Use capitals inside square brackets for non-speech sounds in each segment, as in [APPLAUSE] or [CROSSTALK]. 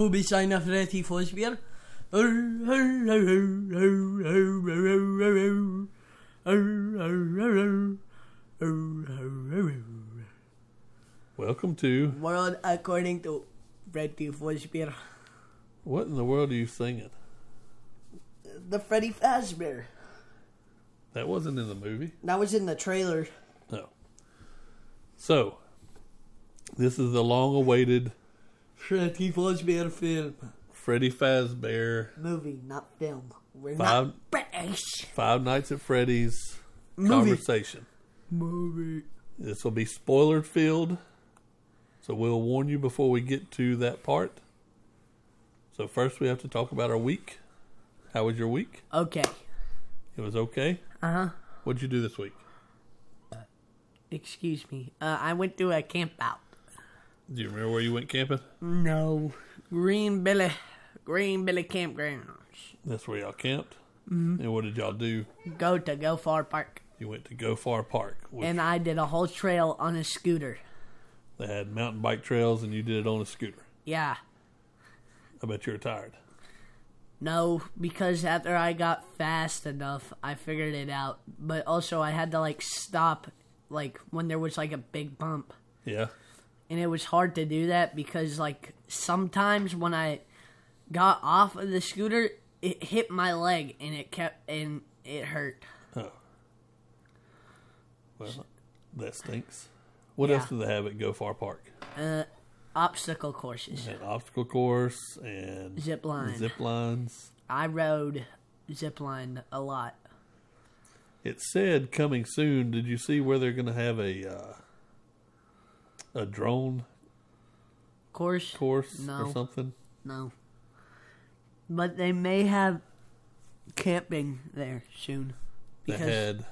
Bobby signar för ett tifosspel. Welcome to World according to Freddy Fazbear. what in the world are you singing? The Freddy Fazbear. That wasn't in the movie. That was in the trailer. No. So, this is the long-awaited Freddy Fazbear film. Freddy Fazbear Movie, not film. We're Five- not British. Five Nights at Freddy's Movie. conversation. Movie. This will be spoiler filled, so we'll warn you before we get to that part. So first, we have to talk about our week. How was your week? Okay. It was okay. Uh huh. What'd you do this week? Excuse me. Uh, I went to a camp out. Do you remember where you went camping? No. Green Billy. Green Billy Campgrounds. That's where y'all camped. Mm-hmm. And what did y'all do? Go to Go Far Park. You went to Go Far Park, And I did a whole trail on a scooter. they had mountain bike trails, and you did it on a scooter. Yeah. I bet you were tired. No, because after I got fast enough, I figured it out. But also, I had to like stop, like when there was like a big bump, Yeah. And it was hard to do that because like sometimes when I got off of the scooter, it hit my leg and it kept and it hurt. Oh. Well, that stinks. What Yeah. else do they have at Go Far Park? Uh, obstacle courses, An obstacle course and zip line. zip lines. I rode zip line a lot. It said coming soon. Did you see where they're going to have a uh, a drone Course, course No. or something? no, but they may have camping there soon. They had.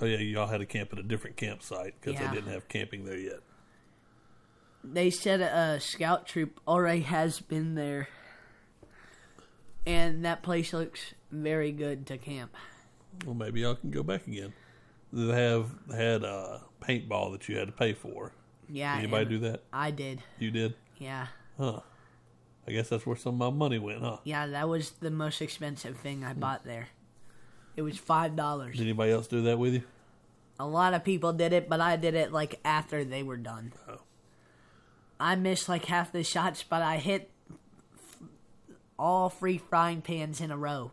Oh yeah, y'all had to camp at a different campsite because Yeah. they didn't have camping there yet. they said a scout troop already has been there, and that place looks very good to camp. Well, maybe y'all can go back again. They have had a paintball that you had to pay for. Yeah, Did anybody do that? I did. You did? Yeah, Huh. I guess that's where some of my money went, huh? yeah, that was the most expensive thing I hmm. bought there. It was five dollars. Did anybody else do that with you? A lot of people did it, but I did it like after they were done. Oh. I missed like half the shots, but I hit f- all three frying pans in a row.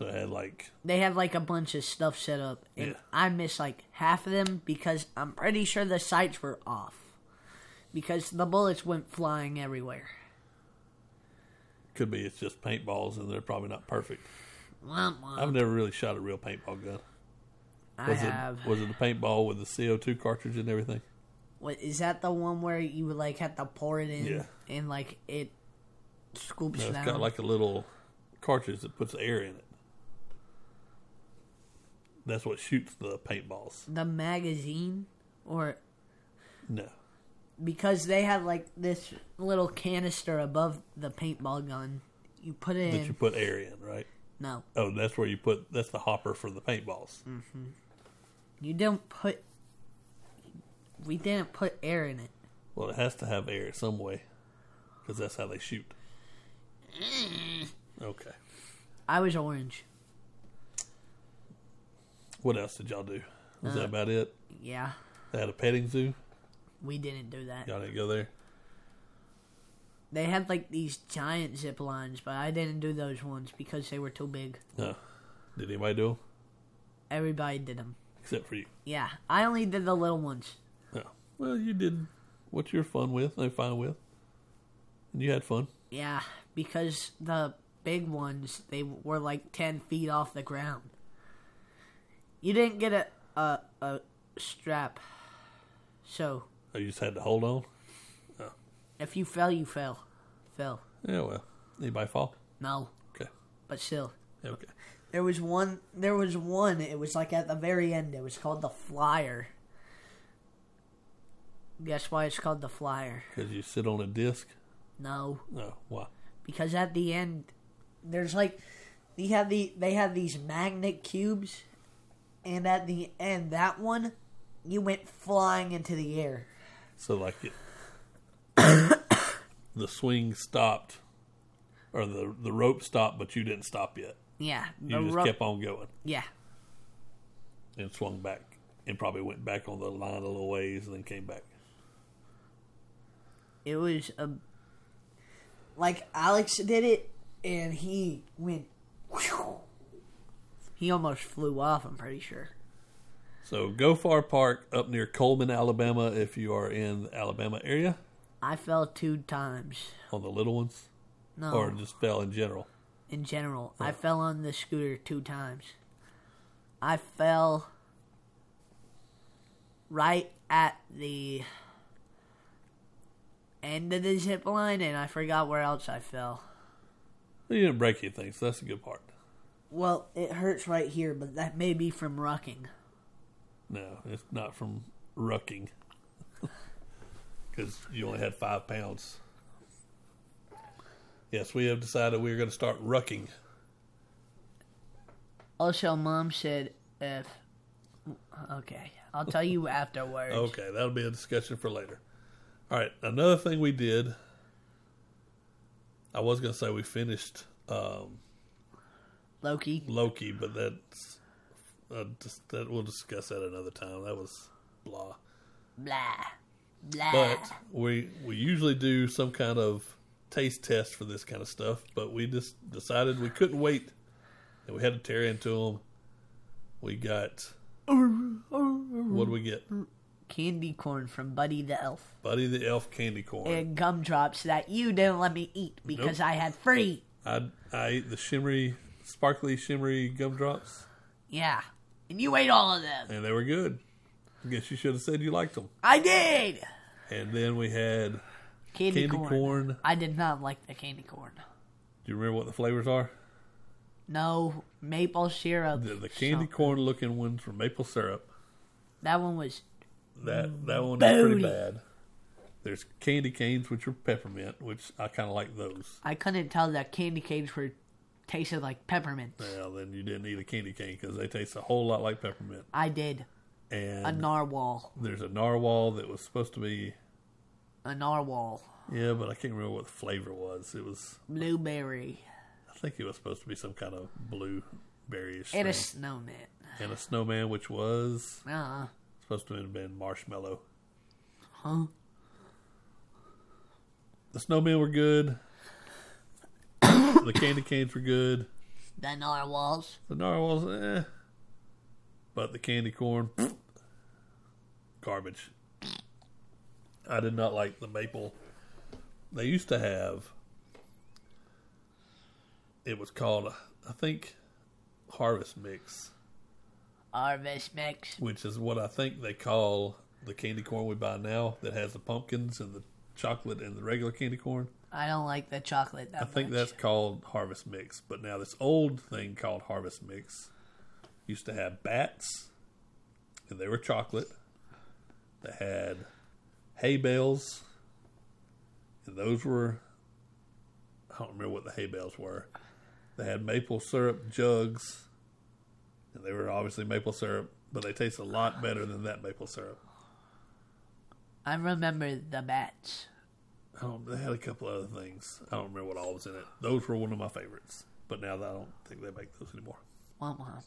So had like They had like a bunch of stuff set up, and Yeah. I missed like half of them because I'm pretty sure the sights were off because the bullets went flying everywhere. could be it's just paintballs and they're probably not perfect. Womp womp. I've never really shot a real paintball gun. I Was have. it was it a paintball with the CO two cartridge and everything? What is that? The one where you like have to pour it in Yeah. and like it scoops No, it's down? got like a little cartridge that puts air in it. That's what shoots the paintballs. the magazine, or No. because they have like this little canister above the paintball gun. You put it That in. you put air in, right? no, Oh, that's where you put that's the hopper for the paintballs. Mm-hmm. you don't put. We didn't put air in it. Well, it has to have air some way because that's how they shoot. [CLEARS THROAT] Okay. I was orange. What else did y'all do? Was Uh, that about it? Yeah, They had a petting zoo. we didn't do that. Y'all didn't go there. They had like these giant zip lines, but I didn't do those ones because they were too big. No. Did anybody do them Everybody did them. except for you? Yeah, I only did the little ones. No. Well, you did what you're fun with. They're fine with, and you had fun. Yeah, because the big ones they were like ten feet off the ground. You didn't get a a, a strap, so Oh, you just had to hold on. Oh. if you fell, you fell. Fell. Yeah. Well, anybody fall? No, Okay. but still, Okay. there was one. There was one. It was like at the very end. It was called the flyer. Guess why it's called the flyer? Because you sit on a disc. No, No. Why? because at the end there's like you have the they have these magnet cubes and at the end that one you went flying into the air So like it, [COUGHS] the swing stopped, or the the rope stopped, but you didn't stop yet. Yeah, You just kept on going yeah. and swung back, and probably went back on the line a little ways and then came back. It was a like Alex did it, and he went. whew. He almost flew off. I'm pretty sure. So Gofar Park up near Coleman, Alabama, if you are in the Alabama area I fell two times. on the little ones, No, or just fell in general. in general, I oh. fell on the scooter two times. I fell right at the end of the zip line, and I forgot where else I fell. You didn't break anything, so that's a good part. Well, it hurts right here, but that may be from rucking. No, it's not from rucking. [LAUGHS] Because you only had five pounds. Yes, we have decided we're going to start rucking. Also, mom said if. Okay, I'll tell you [LAUGHS] afterwards. Okay, that'll be a discussion for later. All right, another thing we did. I was going to say we finished um, Loki. Loki, but that's uh, just, that we'll discuss that another time. That was blah. Blah. Blah. But we we usually do some kind of taste test for this kind of stuff. But we just decided we couldn't wait, and we had to tear into them. We got what do we get? Candy corn from Buddy the Elf. Buddy the Elf candy corn. And gumdrops that you didn't let me eat because Nope. I had free. I I ate the shimmery, sparkly, shimmery gumdrops, Yeah. And you ate all of them. and they were good. I guess you should have said you liked them. I did. And then we had. Candy, Candy corn. corn. I did not like the candy corn. Do you remember what the flavors are? No maple syrup. The, the candy something. corn looking ones were maple syrup. That one was That that one was pretty bad. There's candy canes, which are peppermint, which I kind of like those. I couldn't tell that candy canes were tasted like peppermint. Well, then you didn't eat a candy cane because they taste a whole lot like peppermint. I did. And A narwhal. there's a narwhal that was supposed to be A narwhal. yeah, but I can't remember what the flavor was. It was Blueberry. I think it was supposed to be some kind of blueberryish And a snowman. and a snowman, which was Uh, supposed to have been marshmallow. huh? The snowmen were good. [LAUGHS] the candy canes were good. The narwhals. The narwhals, eh. But the candy corn, garbage. I did not like the maple. They used to have. It was called, I think, Harvest Mix, Harvest mix. which is what I think they call the candy corn we buy now that has the pumpkins and the chocolate and the regular candy corn. I don't like the chocolate that I think much. that's called Harvest Mix. But now this old thing called Harvest Mix used to have bats, and they were chocolate. They had hay bales, and those were I don't remember what the hay bales were. They had maple syrup jugs, and they were obviously maple syrup, but they taste a lot better than that maple syrup. I remember the bats. I don't, they had a couple other things. I don't remember what all was in it. Those were one of my favorites, but now I don't think they make those anymore. Womp womp.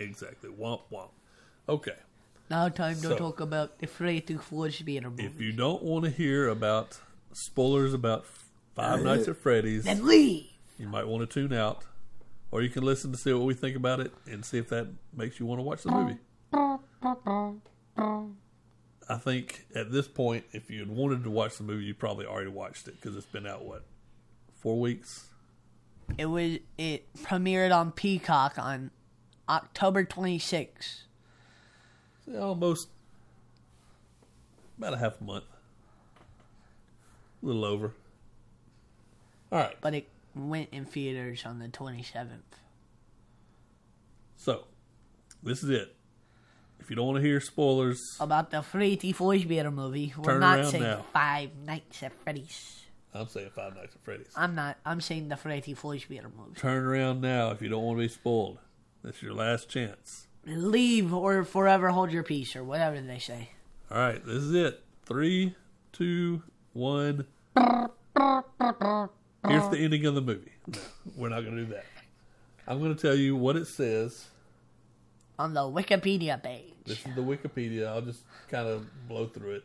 Exactly. Womp womp. Okay. Now time to So- talk about the Freddy Fazbear movie. If you don't want to hear about spoilers about Five uh, Nights at Freddy's, then leave. you might want to tune out, or you can listen to see what we think about it and see if that makes you want to watch the movie. [LAUGHS] I think at this point, if you had wanted to watch the movie, you probably already watched it because it's been out what four weeks. It was it premiered on Peacock on October 26th. almost about a half a month, a little over. All right, but it went in theaters on the 27th. so this is it. If you don't want to hear spoilers, About the Freddy Fazbear movie. We're Turn not around saying now. Five Nights at Freddy's. I'm saying Five Nights at Freddy's. I'm not. I'm saying the Freddy Fazbear movie. Turn around now if you don't want to be spoiled. This is your last chance. Leave or forever hold your peace or whatever they say. All right, this is it. Three, two, one. Here's the ending of the movie. No, we're not going to do that. I'm going to tell you what it says. On the Wikipedia page. This is the Wikipedia. I'll just kind of blow through it.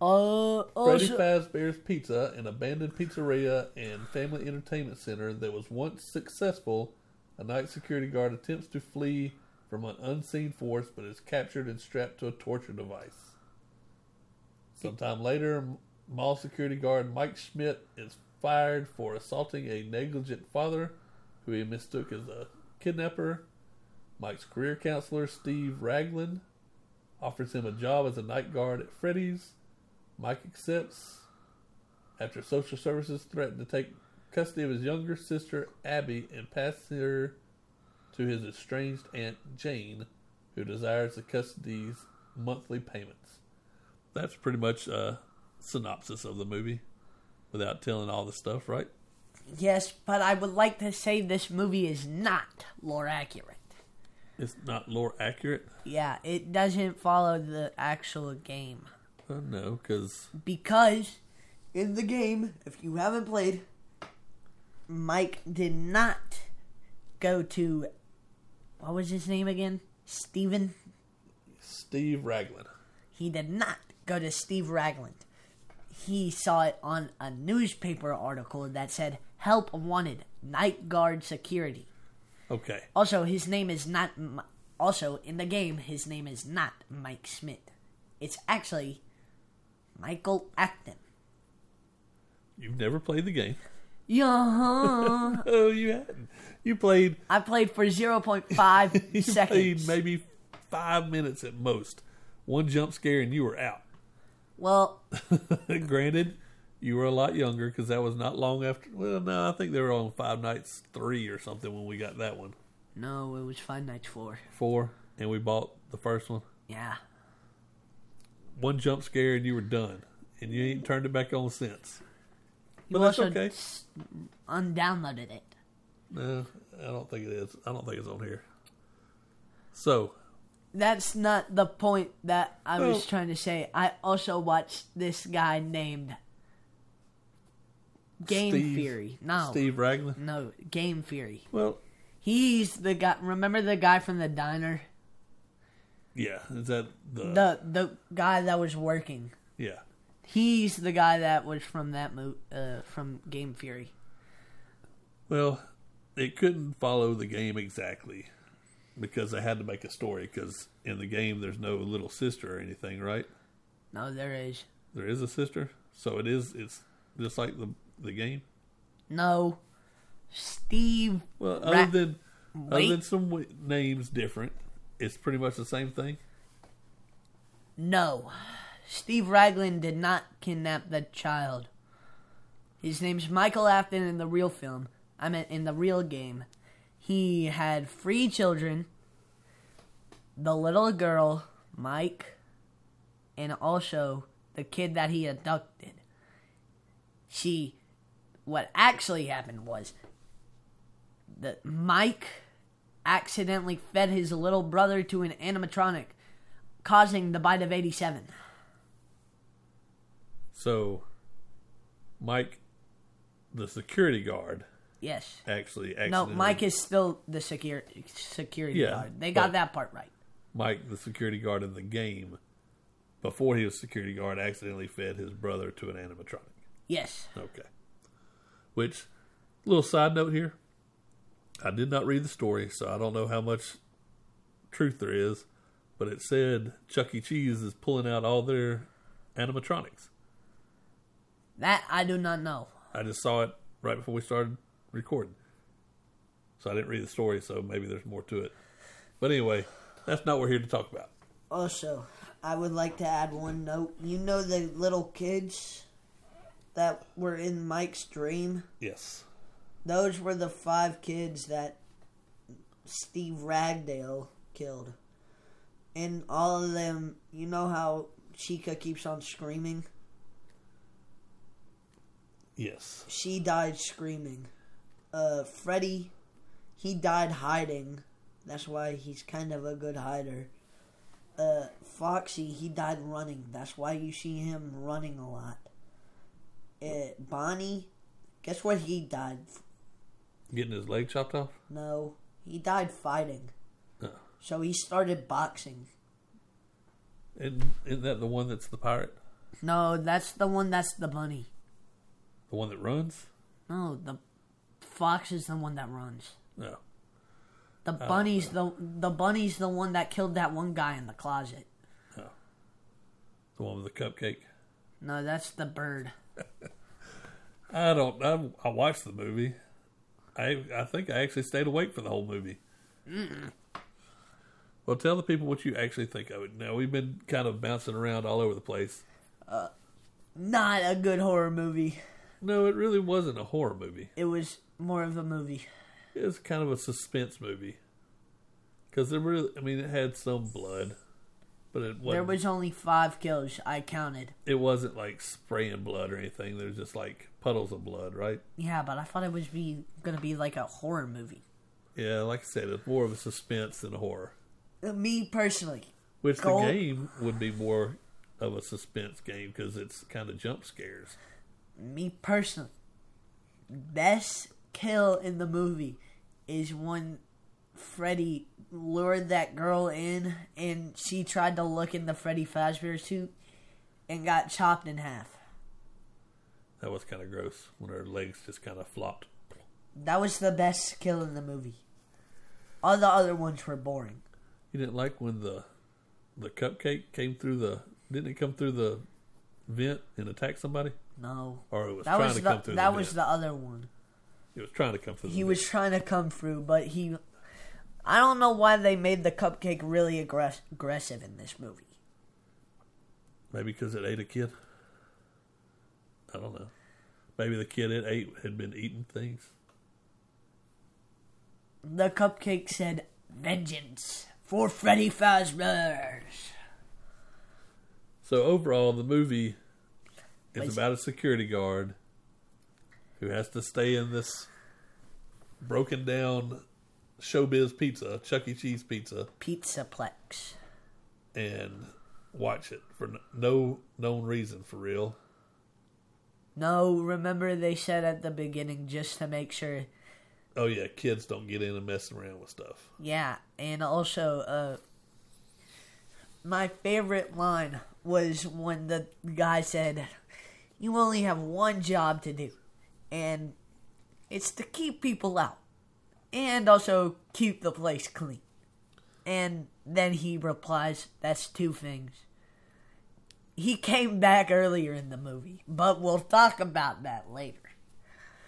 Uh, Freddy also, Fazbear's Pizza, an abandoned pizzeria and family entertainment center that was once successful. A night security guard attempts to flee from an unseen force, but is captured and strapped to a torture device. Sometime later, mall security guard Mike Schmidt is fired for assaulting a negligent father who he mistook as a kidnapper. Mike's career counselor, Steve Ragland, offers him a job as a night guard at Freddy's. Mike accepts after social services threaten to take custody of his younger sister Abby and pass her to his estranged aunt Jane, who desires the custody's monthly payments. That's pretty much a synopsis of the movie without telling all the stuff, right? yes, but I would like to say this movie is not lore accurate. It's not lore accurate. Yeah, it doesn't follow the actual game. Uh, no, because Because in the game, if you haven't played, Mike did not go to what was his name again? Steven? Steve Ragland. He did not go to Steve Ragland. He saw it on a newspaper article that said help wanted night guard security. Okay, Also, his name is not. Also, in the game, his name is not Mike Schmidt. It's actually Michael Afton. you've never played the game. Yeah, [LAUGHS] Oh, you hadn't. You played. I played for 0.5 [LAUGHS] You seconds. played maybe five minutes at most. One jump scare and you were out. Well, [LAUGHS] Granted, you were a lot younger because that was not long after. Well, no, I think they were on Five Nights Three or something when we got that one. no, it was Five Nights 4. Four, and we bought the first one. Yeah. One jump scare and you were done, and you ain't turned it back on since. You But that's okay. undownloaded it. No, I don't think it is. I don't think it's on here. So, That's not the point that I Well- was trying to say. I also watched this guy named Game Steve- Theory. No. Steve Ragland. No, Game Theory. Well, He's the guy. Remember the guy from the diner? yeah, is that the, The the guy that was working. yeah? He's the guy that was from that mo- uh, from Game Theory. Well, it couldn't follow the game exactly because they had to make a story. Because in the game, there's no little sister or anything, right? No, there is There is a sister, so it is. It's just like the the game. no Steve. Well, Ra- other than other than some w- names different, it's pretty much the same thing. No, Steve Ragland did not kidnap the child. His name's Michael Afton in the real film. I meant in the real game. He had three children. The little girl, Mike, and also the kid that he abducted. She, what actually happened was that Mike accidentally fed his little brother to an animatronic, causing the bite of 87. So, Mike, the security guard, Yes. actually No, Mike is still the security security Yeah, guard. They got that part right. Mike, the security guard in the game, before he was security guard, accidentally fed his brother to an animatronic. Yes. Okay. Which, little side note here, I did not read the story, so I don't know how much truth there is, but it said Chuck E. Cheese is pulling out all their animatronics. That I do not know. I just saw it right before we started recording. So I didn't read the story, so maybe there's more to it. But anyway, that's not what we're here to talk about. Also, I would like to add one note. You know the little kids that were in Mike's dream? Yes. Those were the five kids that Steve Ragland killed. And all of them, you know how Chica keeps on screaming? Yes. She died screaming. Uh, Freddy, he died hiding. That's why he's kind of a good hider. Uh, Foxy, he died running. That's why you see him running a lot. Uh, Bonnie, guess what he died? Getting his leg chopped off? No, he died fighting. Oh. So he started boxing. Isn't, isn't that the one that's the pirate? No, that's the one that's the bunny. The one that runs? No, the fox is the one that runs. No. The bunny's the the bunny's the one that killed that one guy in the closet. The one with the cupcake? No, that's the bird. [LAUGHS] I don't. I, I watched the movie. I I think I actually stayed awake for the whole movie. Well, tell the people what you actually think of it. Now we've been kind of bouncing around all over the place. Uh, not a good horror movie. No, it really wasn't a horror movie. It was more of a movie. It was kind of a suspense movie because there really. I mean, it had some blood, but it wasn't. There was only five kills. I counted. It wasn't like spraying blood or anything. There's just like puddles of blood, right? Yeah, but I thought it was be gonna be like a horror movie. Yeah, like I said, it's more of a suspense than a horror. Uh, Me personally, Which Gold- the game would be more of a suspense game because it's kind of jump scares. me personally, best kill in the movie is when Freddy lured that girl in and she tried to look in the Freddy Fazbear suit and got chopped in half. That was kind of gross when her legs just kind of flopped. That was the best kill in the movie. All the other ones were boring. You didn't like when the the cupcake came through the didn't it come through the vent and attack somebody, No. or it was That trying was to the, come through that the was vent? the other one. It was trying to come through. He was vent. trying to come through, but he. I don't know why they made the cupcake really aggress- aggressive in this movie. maybe because it ate a kid. I don't know. Maybe the kid it ate had been eating things. The cupcake said, "Vengeance for Freddy Fazbear." So overall, the movie is Basi- about a security guard who has to stay in this broken down showbiz pizza, Chuck E. Cheese pizza, Pizzaplex. and watch it for no known reason for real. No, remember they said at the beginning just to make sure. Oh yeah, kids don't get in and messing around with stuff. Yeah, and also, uh, my favorite line was when the guy said, "You only have one job to do, and it's to keep people out, and also keep the place clean." And then he replies, "That's two things." He came back earlier in the movie, but we'll talk about that later.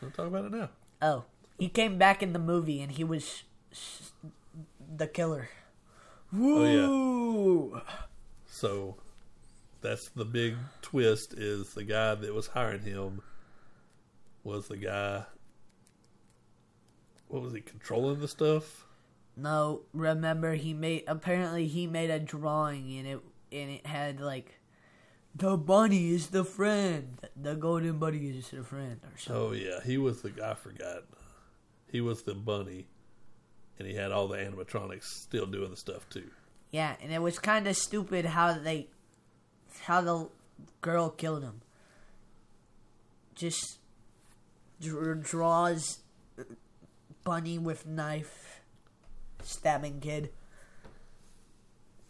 We'll talk about it now. Oh, he came back in the movie and he was the killer. Oh, yeah. Woo! So that's the big twist is the guy that was hiring him was the guy what was he controlling the stuff? No, remember he made apparently he made a drawing and it and it had like the bunny is the friend, the golden bunny is the friend or something. Oh yeah, he was the I forgot. He was the bunny and he had all the animatronics still doing the stuff too. Yeah, and it was kind of stupid how they how the girl killed him. Just draws bunny with knife stabbing kid.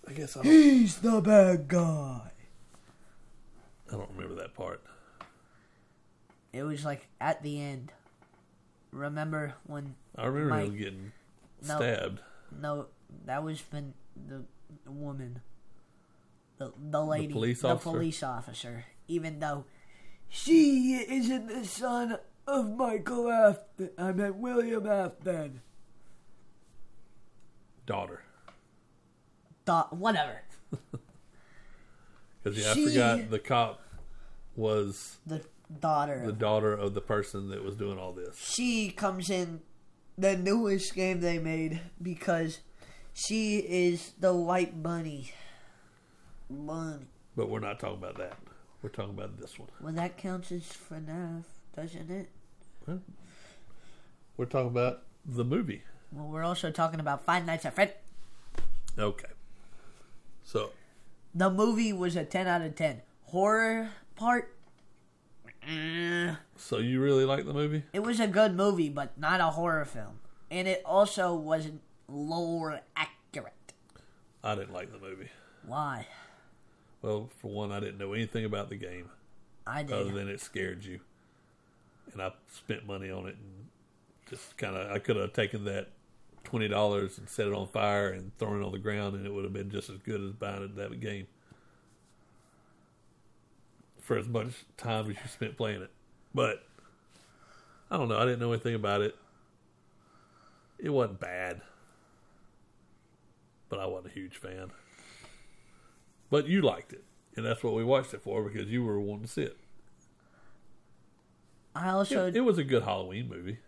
I guess I don't, He's the bad guy. I don't remember that part. It was like at the end. Remember when? I remember him Mike- getting No. stabbed. No, that was when the woman, the the lady, police the officer? police officer. Even though she isn't the son of Michael Afton, I meant William Afton. Daughter. Thought whatever. [LAUGHS] Because yeah, I She- forgot the cop was The daughter. the daughter of the person that was doing all this. she comes in the newest game they made because she is the white bunny. Bunny. But we're not talking about that. We're talking about this one. Well, that counts as FNAF, doesn't it? We're talking about the movie. Well, we're also talking about Five Nights at Fred. Okay. So The movie was a 10 out of 10. Horror part? eh, So you really like the movie? It was a good movie, but not a horror film. And it also wasn't lore accurate. I didn't like the movie. Why? Well, for one, I didn't know anything about the game I did. other than it scared you, and I spent money on it and just kind of I could have taken that twenty dollars and set it on fire and thrown it on the ground, and it would have been just as good as buying it that game for as much time as you spent playing it. But I don't know. I didn't know anything about it. It wasn't bad, but I wasn't a huge fan. But you liked it, and that's what we watched it for because you were wanting to see it. I also It, it was a good Halloween movie.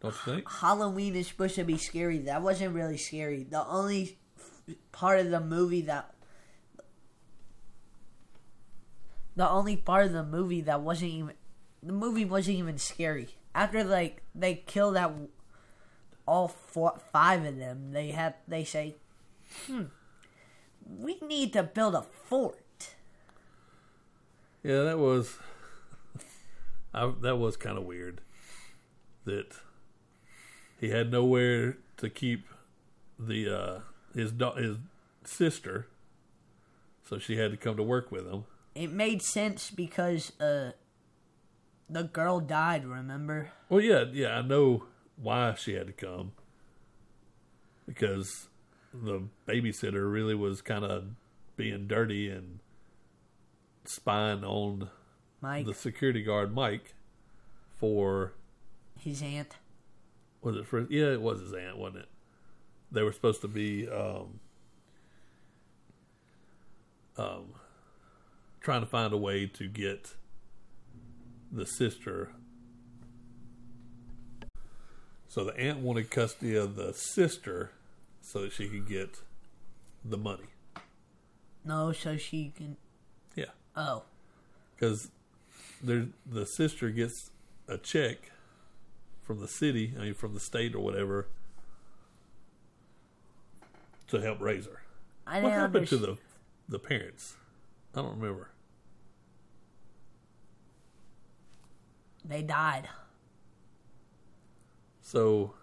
Don't you think? Halloween is supposed to be scary. That wasn't really scary. The only part of the movie that the only part of the movie that wasn't even the movie wasn't even scary. After like they kill that all four five of them, they have they say, "Hmm, we need to build a fort." Yeah, that was. I, that was kind of weird. That he had nowhere to keep the uh, his da- his sister, so she had to come to work with him. It made sense because uh, the girl died. Remember? Well, yeah, yeah, I know why she had to come because the babysitter really was kind of being dirty and spying on Mike, the security guard Mike for his aunt. was it for yeah it was his aunt wasn't it? They were supposed to be um um trying to find a way to get the sister. So the aunt wanted custody of the sister so that she could get the money. No, so she can. yeah. Oh, because the sister gets a check from the city, I mean from the state or whatever, to help raise her. I What happened to the the parents? I don't remember. They died. So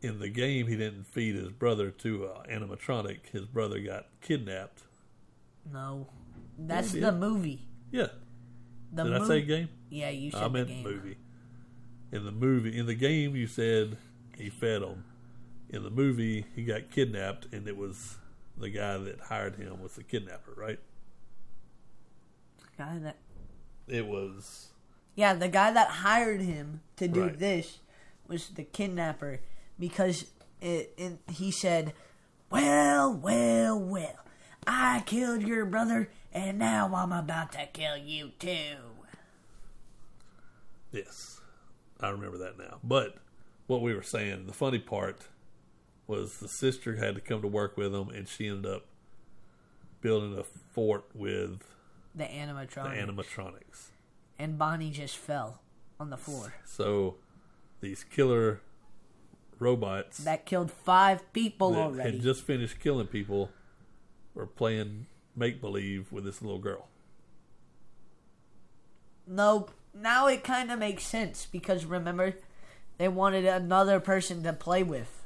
in the game, he didn't feed his brother to uh, animatronic. His brother got kidnapped. No, that's he the movie. Yeah, The did I say game? Yeah, you said I the meant game. movie. In the movie, in the game, you said he fed him. In the movie, he got kidnapped, and it was the guy that hired him was the kidnapper, right? Guy that, It was yeah, the guy that hired him to do Right. this was the kidnapper because it, it, he said, "Well, well, well, I killed your brother, and now I'm about to kill you too." yes, I remember that now. But what we were saying, the funny part was the sister had to come to work with him, and she ended up building a fort with The animatronics. the animatronics. and Bonnie just fell on the floor. So these killer robots That killed five people that already. had just finished killing people were playing make believe with this little girl. No, now it kind of makes sense because remember, they wanted another person to play with.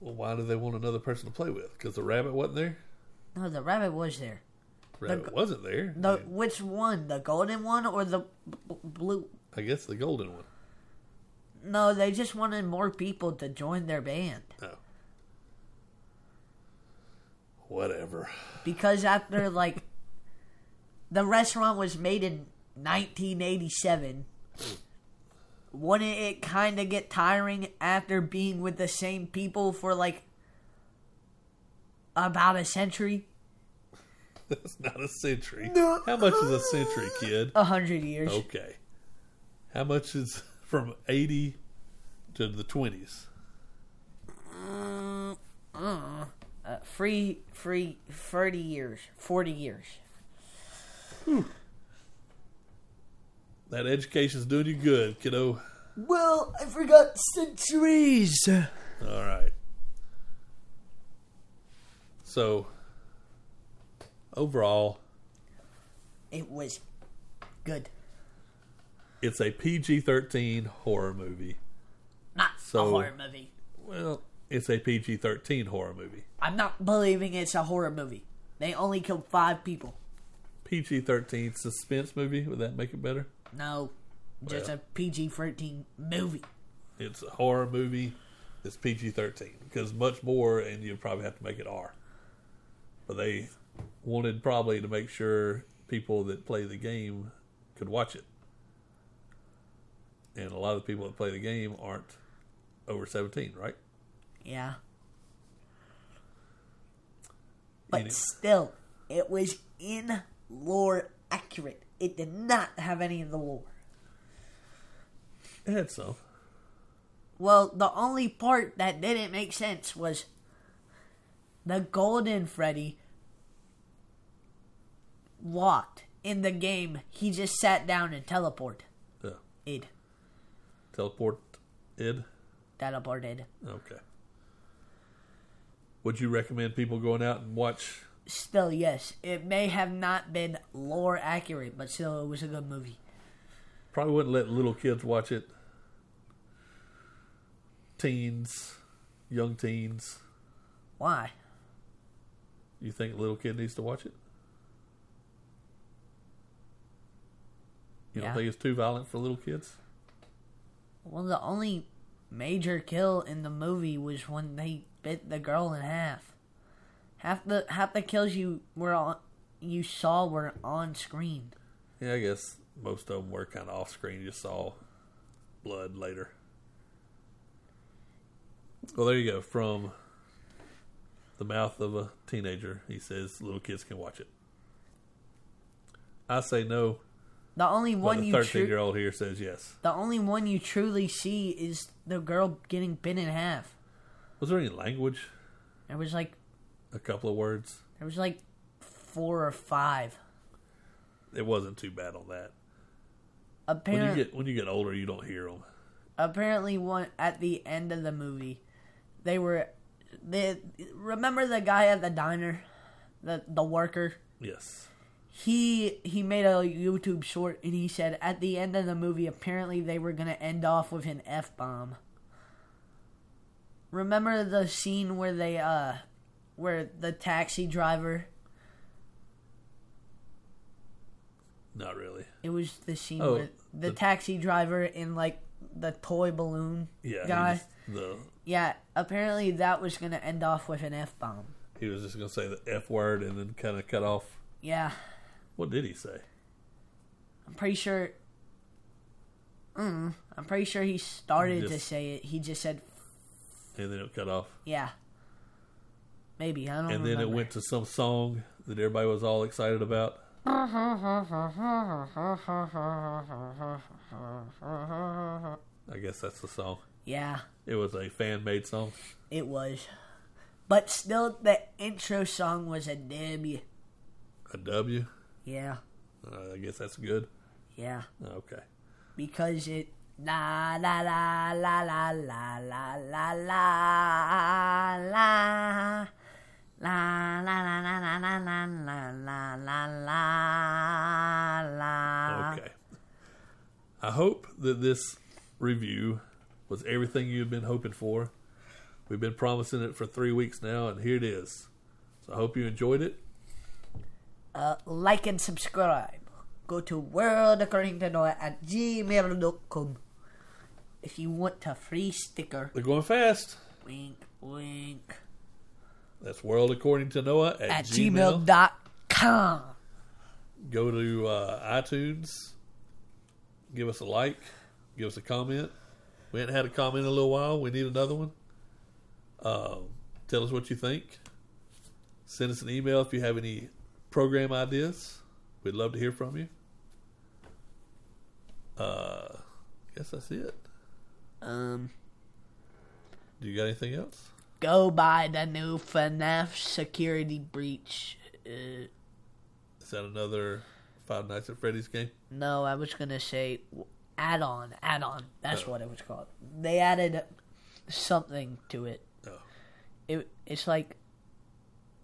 Well, why do they want another person to play with? Because the rabbit wasn't there. No, the rabbit was there. Rabbit wasn't there. The I, mean, which one? The golden one or the b- blue? I guess the golden one. No, they just wanted more people to join their band Oh, whatever. because after like the restaurant was made in 1987. Wouldn't it kind of get tiring after being with the same people for like about a century? That's not a century. No. How much is a century, kid? A hundred years. Okay. How much is from eighty to the twenties? Uh, Uh, free, free, 30 years, 40 years. Hmm. That education's doing you good, kiddo. Well, I forgot centuries. All right. So, Overall, It was good. it's a PG 13 horror movie. Not So- a horror movie. Well, it's a PG 13 horror movie. I'm not believing it's a horror movie. They only killed five people. PG 13 suspense movie. Would that make it better? No, just Well. a PG-13 movie. It's a horror movie. It's PG 13 because much more, and you'd probably have to make it R. But they wanted probably to make sure people that play the game could watch it. And a lot of the people that play the game aren't over 17, right? Yeah. But Any- still, it was in lore accurate. It did not have any of the lore. It had some. Well, the only part that didn't make sense was the Golden Freddy walked in the game. He just sat down and teleported. Yeah. Id. Teleport id. Teleported. Okay. Would you recommend people going out and watch? Still, yes. It may have not been lore accurate, but still, it was a good movie. Probably wouldn't let little kids watch it. Teens, young teens. Why? You think a little kid needs to watch it? You Yeah. don't think it's too violent for little kids? Well, the only major kill in the movie was when they bit the girl in half. Half the half the kills you were on, you saw were on screen. Yeah, I guess most of them were kind of off screen. You saw blood later. Well, there you go. From the mouth of a teenager, he says little kids can watch it. I say no, The only one the you thirteen tru- year old here says yes. the only one you truly see is the girl getting bit in half. Was there any language? There was like A couple of words. there was like four or five. It wasn't too bad on that. When you Apparently, get when you get older, you don't hear them. apparently one at the end of the movie, they were they remember the guy at the diner, the the worker. Yes. He he made a YouTube short and he said at the end of the movie apparently they were gonna end off with an f bomb. Remember the scene where they uh where the taxi driver Not really. it was the scene Oh, where the, the- taxi driver in like the toy balloon Yeah. guy. the Yeah, apparently that was gonna end off with an f bomb. he was just gonna say the f word and then kind of cut off. Yeah, What did he say? I'm pretty sure. Mm, I'm pretty sure he started to Just- say it. He just said And then it cut off. Yeah. Maybe I don't. and then it went to some song that everybody was all excited about. I guess that's the song. Yeah, It was a fan made song. it was. But still, the intro song was a W. A W. Yeah, Uh, I guess that's good. yeah. Okay. Because it la la la la la la la la la la. La la la la la la la la la la la la. Okay. I hope that this review was everything you've been hoping for. We've been promising it for three weeks now, and here it is. So I hope you enjoyed it. Uh, like and subscribe. Go to World According to Noah at gmail.com. If you want a free sticker, They're going fast. wink, wink, That's World According to Noah at, at Gmail. gmail.com. Go to uh, iTunes. Give us a like. Give us a comment. We haven't had a comment in a little while. We need another one. Um, tell us what you think. Send us an email if you have any program ideas. We'd love to hear from you. Uh, guess that's it. Um, Do you got anything else? go buy the new FNAF security breach. Uh, Is that another Five Nights at Freddy's game? no, I was gonna say add on, add on. That's Oh. what it was called. They added something to it. Oh, It it's like